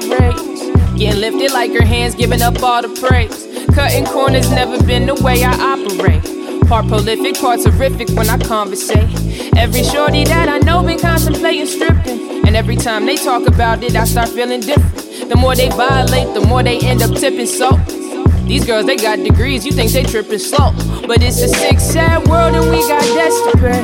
mama. Getting lifted like her hands, giving up all the praise. Cutting corners never been the way I operate. Part prolific, part terrific when I conversate. Every shorty that I know been contemplating stripping. And every time they talk about it, I start feeling different. The more they violate, the more they end up tipping. So, these girls, they got degrees, you think they tripping slow. But it's a sick, sad world, and we got pay.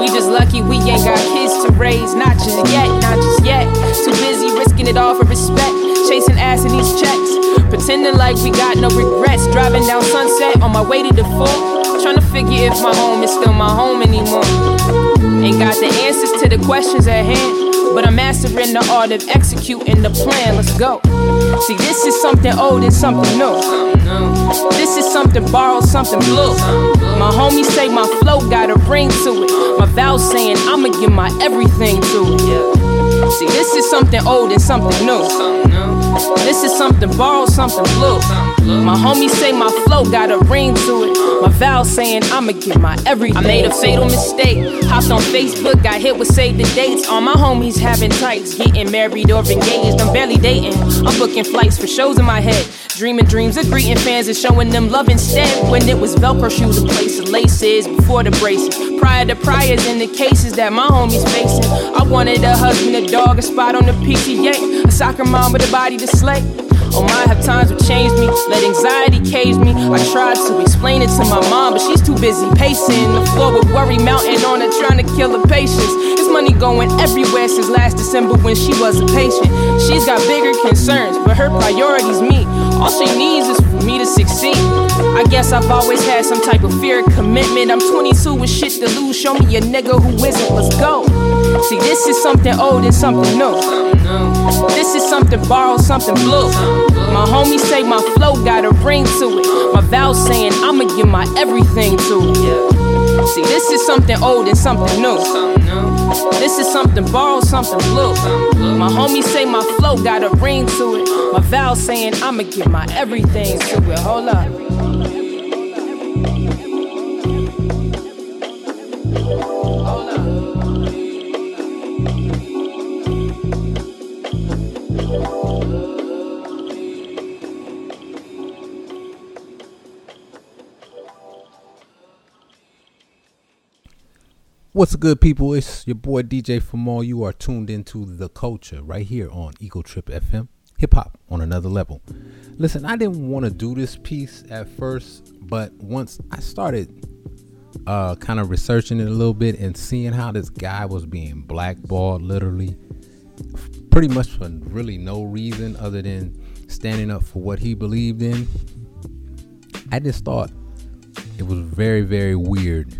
We just lucky we ain't got kids to raise. Not just yet, not just yet. Too busy all for respect. Chasing ass in these checks. Pretending like we got no regrets. Driving down sunset on my way to the full. Trying to figure if my home is still my home anymore. Ain't got the answers to the questions at hand. But I'm mastering the art of executing the plan. Let's go. See, this is something old and something new. This is something borrowed, something blue. My homies say my flow got a ring to it. My vows saying I'ma give my everything to it. See, this is something old and something new. This is something borrowed, something blue. My homies say my flow got a ring to it. My vow saying I'ma give my everything. I made a fatal mistake. Hopped on Facebook, got hit with save the dates. All my homies having tights, getting married or engaged. I'm barely dating. I'm booking flights for shows in my head. Dreaming dreams of greeting fans and showing them love instead. When it was Velcro shoes place of laces before the braces. Prior to priors in the cases that my homies facing. I wanted a husband, a dog, a spot on the PTA. A soccer mom with a body to slay. Oh my, have times would change me, let anxiety cage me. I tried to explain it to my mom, but she's too busy pacing the floor with worry mountain on her, trying to kill her patience. This money going everywhere since last December when she was a patient. She's got bigger concerns, but her priority's me. All she needs is for me to succeed. I guess I've always had some type of fear of commitment. I'm 22 with shit to lose. Show me a nigga who isn't. Let's go. See, this is something old and something new. This is something borrowed, something blue. My homies say my flow got a ring to it. My vows saying I'ma give my everything to it. See, this is something old and something new. This is something borrowed, something blue. My homies say my flow got a ring to it. My vows saying I'ma give my everything to it. Hold up. What's good, people? It's your boy DJ Famal. You are tuned into the culture right here on Ego Trip FM. Hip hop on another level. Listen, I didn't want to do this piece at first, but once I started uh, kind of researching it a little bit and seeing how this guy was being blackballed, literally, pretty much for really no reason other than standing up for what he believed in, I just thought it was very, very weird.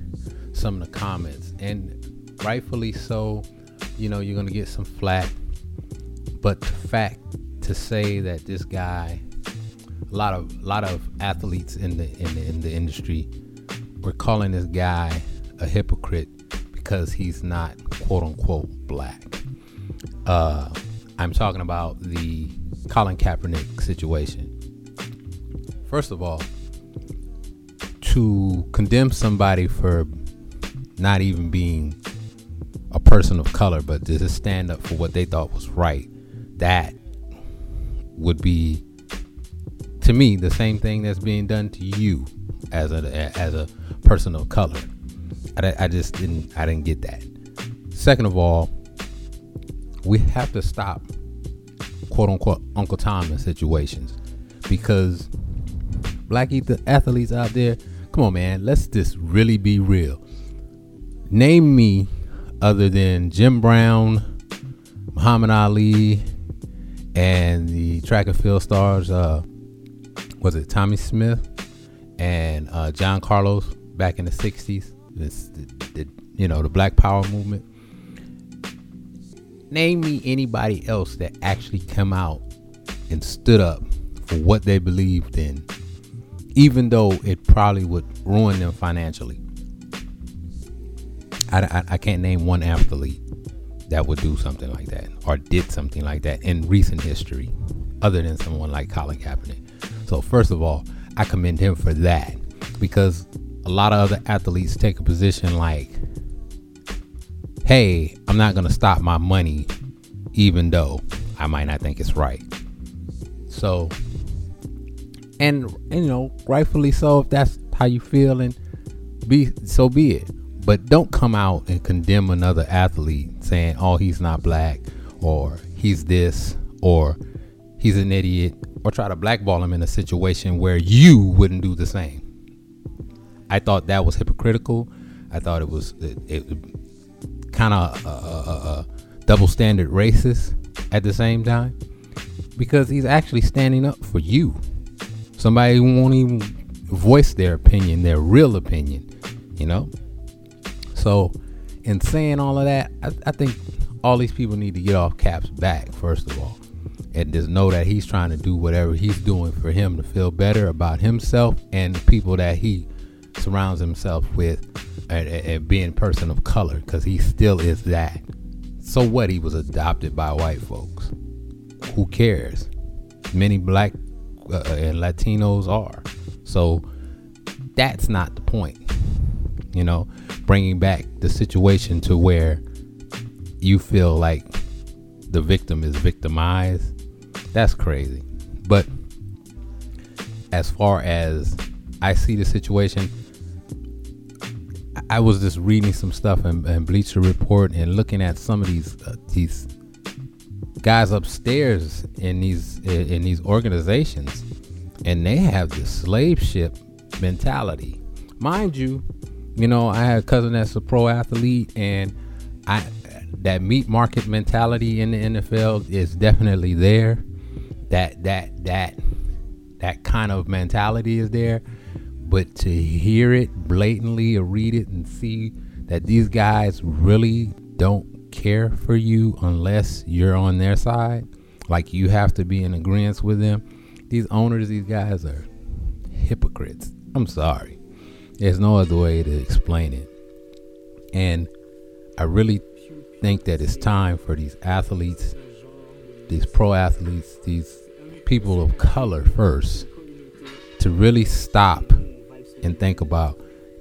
Some of the comments and rightfully so. You know, you're gonna get some flack, but the fact to say that this guy, a lot of a lot of athletes in the in the, in the industry, were calling this guy a hypocrite because he's not quote unquote black. Uh, I'm talking about the Colin Kaepernick situation. First of all, to condemn somebody for not even being a person of color, but just stand up for what they thought was right, that would be to me the same thing that's being done to you as a as a person of color. I, I just didn't I didn't get that. Second of all, we have to stop quote unquote Uncle Tom in situations because black athletes out there, come on man, let's just really be real name me other than Jim Brown, Muhammad Ali, and the track and field stars. Uh, was it Tommie Smith and uh, John Carlos back in the '60s? This, the, the, you know, the Black Power movement. Name me anybody else that actually come out and stood up for what they believed in, even though it probably would ruin them financially. I, I, I can't name one athlete that would do something like that or did something like that in recent history, other than someone like Colin Kaepernick. So first of all, I commend him for that because a lot of other athletes take a position like, "Hey, I'm not gonna stop my money, even though I might not think it's right. So, and, and you know, rightfully so, if that's how you feel, and be so be it. But don't come out and condemn another athlete saying, "Oh, he's not black," or "He's this," or "He's an idiot," or try to blackball him in a situation where you wouldn't do the same. I thought that was hypocritical. I thought it was it, it kind of uh, uh, uh, double standard racist at the same time because he's actually standing up for you. Somebody won't even voice their opinion, their real opinion, you know? So, in saying all of that, I, I think all these people need to get off Kap's back, first of all, and just know that he's trying to do whatever he's doing for him to feel better about himself and the people that he surrounds himself with and, and being a person of color because he still is that. So what? He was adopted by white folks. Who cares? Many black uh, and Latinos are. So that's not the point. You know, bringing back the situation to where you feel like the victim is victimized. That's crazy. But as far as I see the situation, I was just reading some stuff in, in Bleacher Report and looking at some of these uh, these guys upstairs in these in these organizations, and they have this slave ship mentality. Mind you, you know I had a cousin that's a pro athlete, and I that meat market mentality in the NFL is definitely there. That that that that kind of mentality is there but to hear it blatantly or read it and see that these guys really don't care for you unless you're on their side, like you have to be in agreement with them. These owners, these guys are hypocrites. I'm sorry. There's no other way to explain it. And I really think that it's time for these athletes, these pro athletes, these people of color first, to really stop and think about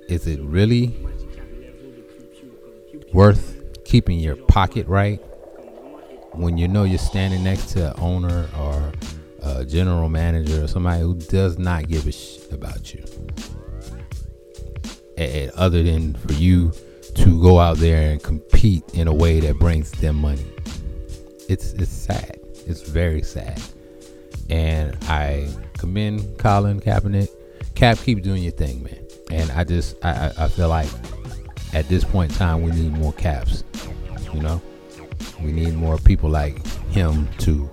is it really worth keeping your pocket right when you know you're standing next to an owner or a general manager or somebody who does not give a shit about you and other than for you to go out there and compete in a way that brings them money it's it's sad it's very sad and i commend colin kaepernick Kap, keep doing your thing, man. And I just, I, I feel like at this point in time, we need more Kaps. You know, we need more people like him to,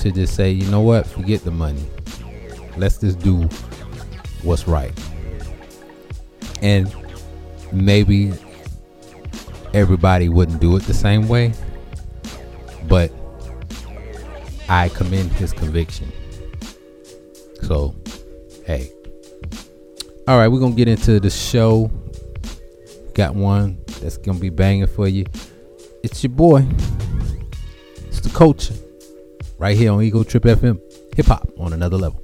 to just say, you know what, forget the money. Let's just do what's right. And maybe everybody wouldn't do it the same way, but I commend his conviction. So hey. All right, we're gonna get into the show. Got one that's gonna be banging for you. It's your boy. It's the culture. Right here on Ego Trip FM. Hip hop on another level.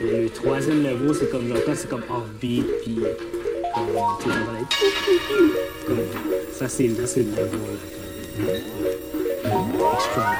Le troisième level, c'est comme j'entends, c'est comme offbeat, puis comme, ça c'est le level là.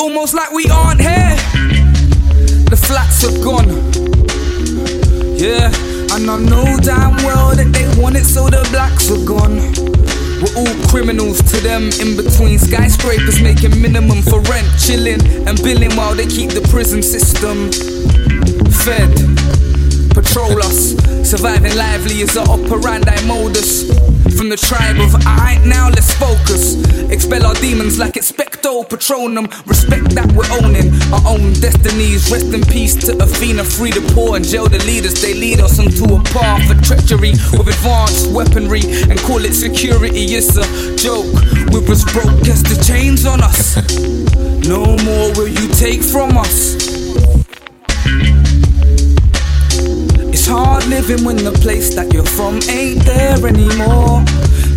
Almost like we aren't here. The flats are gone. Yeah, and I know damn well that they want it, so the blacks are gone. We're all criminals to them in between skyscrapers, making minimum for rent, chilling and billing while they keep the prison system fed. Patrol us, surviving lively is our operandi modus. From the tribe of I, now let's focus. Expel our demons like expecto patronum. Respect that we're owning our own destinies. Rest in peace to Athena, free the poor and jail the leaders. They lead us onto a path of treachery with advanced weaponry and call it security. It's a joke. We're as broke as the chains on us. No more will you take from us. It's hard living when the place that you're from ain't there anymore.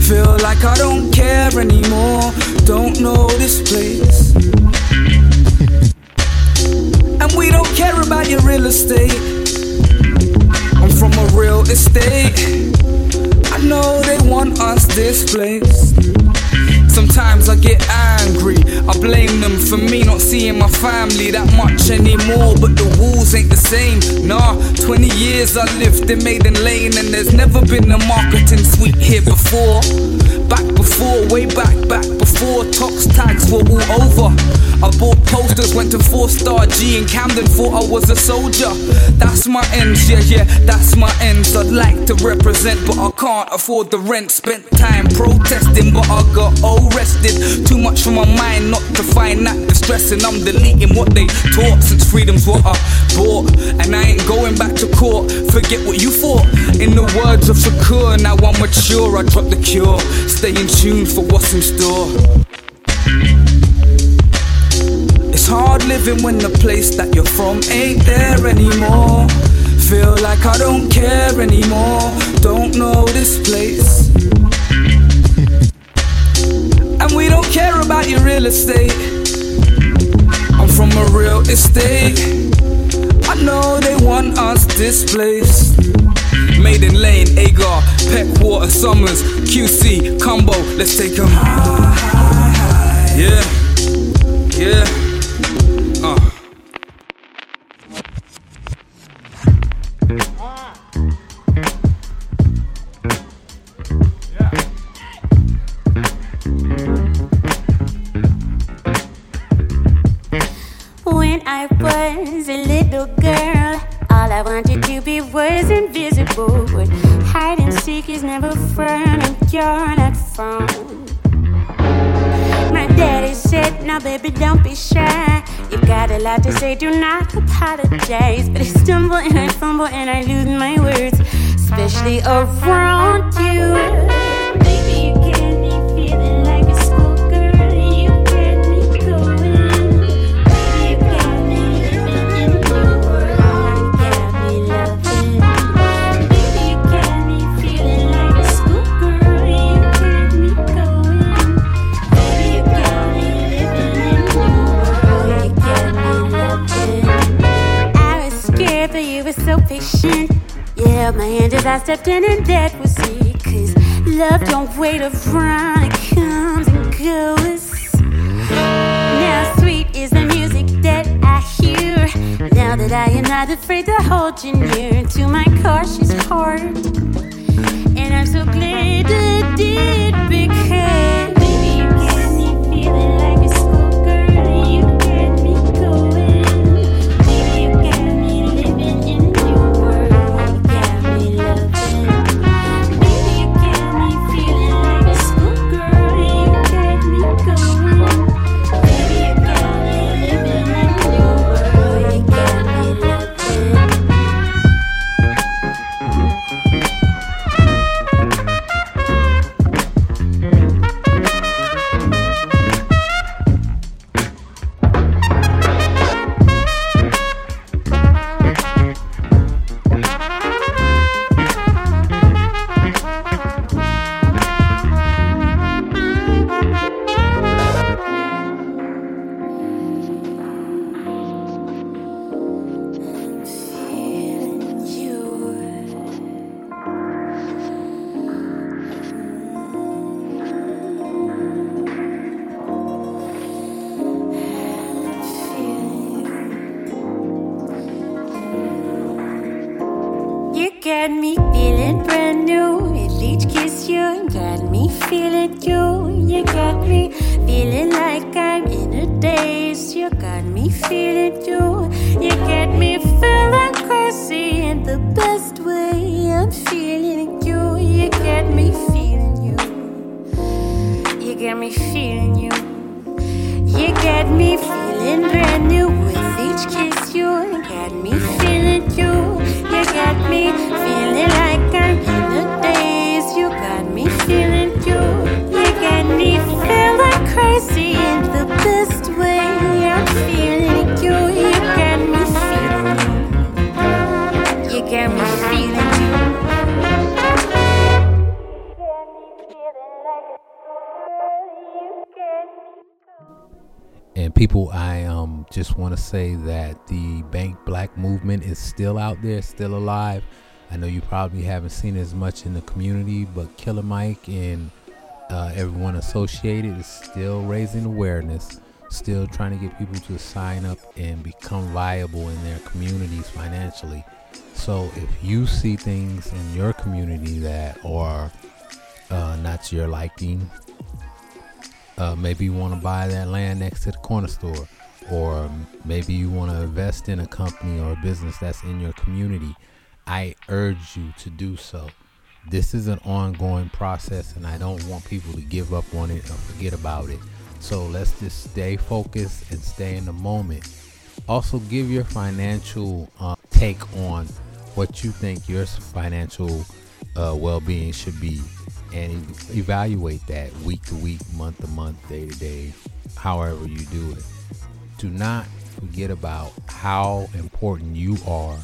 Feel like I don't care anymore. Don't know this place. And we don't care about your real estate. I'm from a real estate. I know they want us displaced. Sometimes I get angry. I blame them for me not seeing my family that much anymore. But the walls ain't the same. Nah, 20 years I lived in Maiden Lane, and there's never been a marketing suite here before. Back before, way back, back before Tox tags were all over. I bought posters, went to four star G in Camden, thought I was a soldier. That's my ends, yeah, yeah, that's my ends. I'd like to represent, but I can't afford the rent. Spent time protesting, but I got arrested. Too much for my mind not to find that distressing. I'm deleting what they taught since freedom's what I bought. And I ain't going back to court. Forget what you thought. In the words of Shakur, now I'm mature. I drop the cure. Stay in tune for what's in store. It's hard living when the place that you're from ain't there anymore. Feel like I don't care anymore. Don't know this place. Care about your real estate. I'm from a real estate. I know they want us displaced. Maiden Lane, Agar, Peckwater, Summers, QC, Combo, let's take them. Yeah, yeah, girl, all I wanted to be was invisible. Hide and seek is never fun, and you're not fun. My daddy said, Now, baby, don't be shy. You've got a lot to say, do not apologize. But I stumble and I fumble and I lose my words, especially around you. As I stepped in, and that was it. Cause love don't wait around, it comes and goes. Now, sweet is the music that I hear. Now that I am not afraid to hold you near to my cautious heart. And I'm so glad I did because. Baby, you got me feeling like feeling you. You got me feeling like I'm in a daze. You got me feeling you. You got me feeling crazy in the best way. I'm feeling you. You got me feeling you. You got me feeling you. You got me feeling brand new with each kiss. You got me And people, I um just want to say that the Bank Black movement is still out there, still alive. I know you probably haven't seen as much in the community, but Killer Mike and uh, everyone associated is still raising awareness, still trying to get people to sign up and become viable in their communities financially. So if you see things in your community that are uh, not to your liking, uh, maybe you want to buy that land next to the corner store, or maybe you want to invest in a company or a business that's in your community. I urge you to do so. This is an ongoing process, and I don't want people to give up on it or forget about it. So let's just stay focused and stay in the moment. Also, give your financial uh, take on what you think your financial uh, well-being should be and evaluate that week to week, month to month, day to day, however you do it. Do not forget about how important you are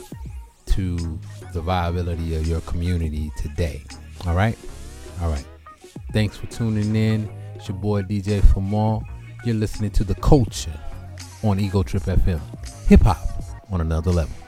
to the viability of your community today. All right? All right. Thanks for tuning in. It's your boy DJ Famal. You're listening to The Culture on Ego Trip FM. Hip hop on another level.